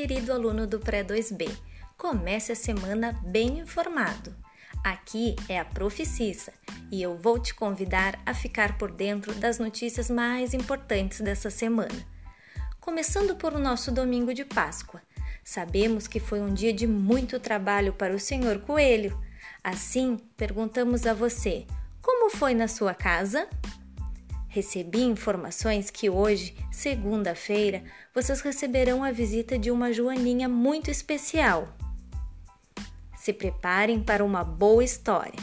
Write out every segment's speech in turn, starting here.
querido aluno do Pré-2B. Comece a semana bem informado. Aqui é a Proficissa e eu vou te convidar a ficar por dentro das notícias mais importantes dessa semana. Começando por o nosso domingo de Páscoa. Sabemos que foi um dia de muito trabalho para o senhor Coelho. Assim, perguntamos a você: como foi na sua casa? Recebi informações que hoje, segunda-feira, vocês receberão a visita de uma joaninha muito especial. Se preparem para uma boa história.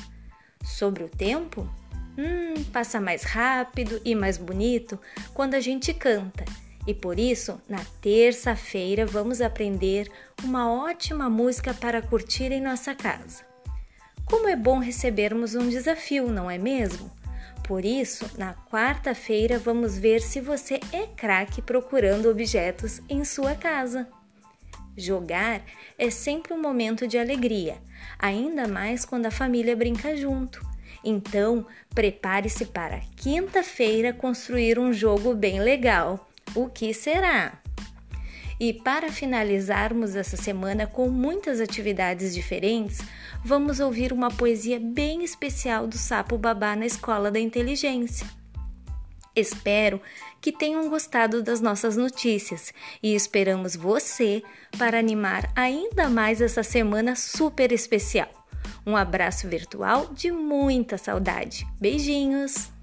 Sobre o tempo? Hum, passa mais rápido e mais bonito quando a gente canta. E por isso, na terça-feira, vamos aprender uma ótima música para curtir em nossa casa. Como é bom recebermos um desafio, não é mesmo? Por isso, na quarta-feira vamos ver se você é craque procurando objetos em sua casa. Jogar é sempre um momento de alegria, ainda mais quando a família brinca junto. Então, prepare-se para quinta-feira construir um jogo bem legal. O que será? E para finalizarmos essa semana com muitas atividades diferentes, vamos ouvir uma poesia bem especial do Sapo Babá na Escola da Inteligência. Espero que tenham gostado das nossas notícias e esperamos você para animar ainda mais essa semana super especial. Um abraço virtual de muita saudade. Beijinhos!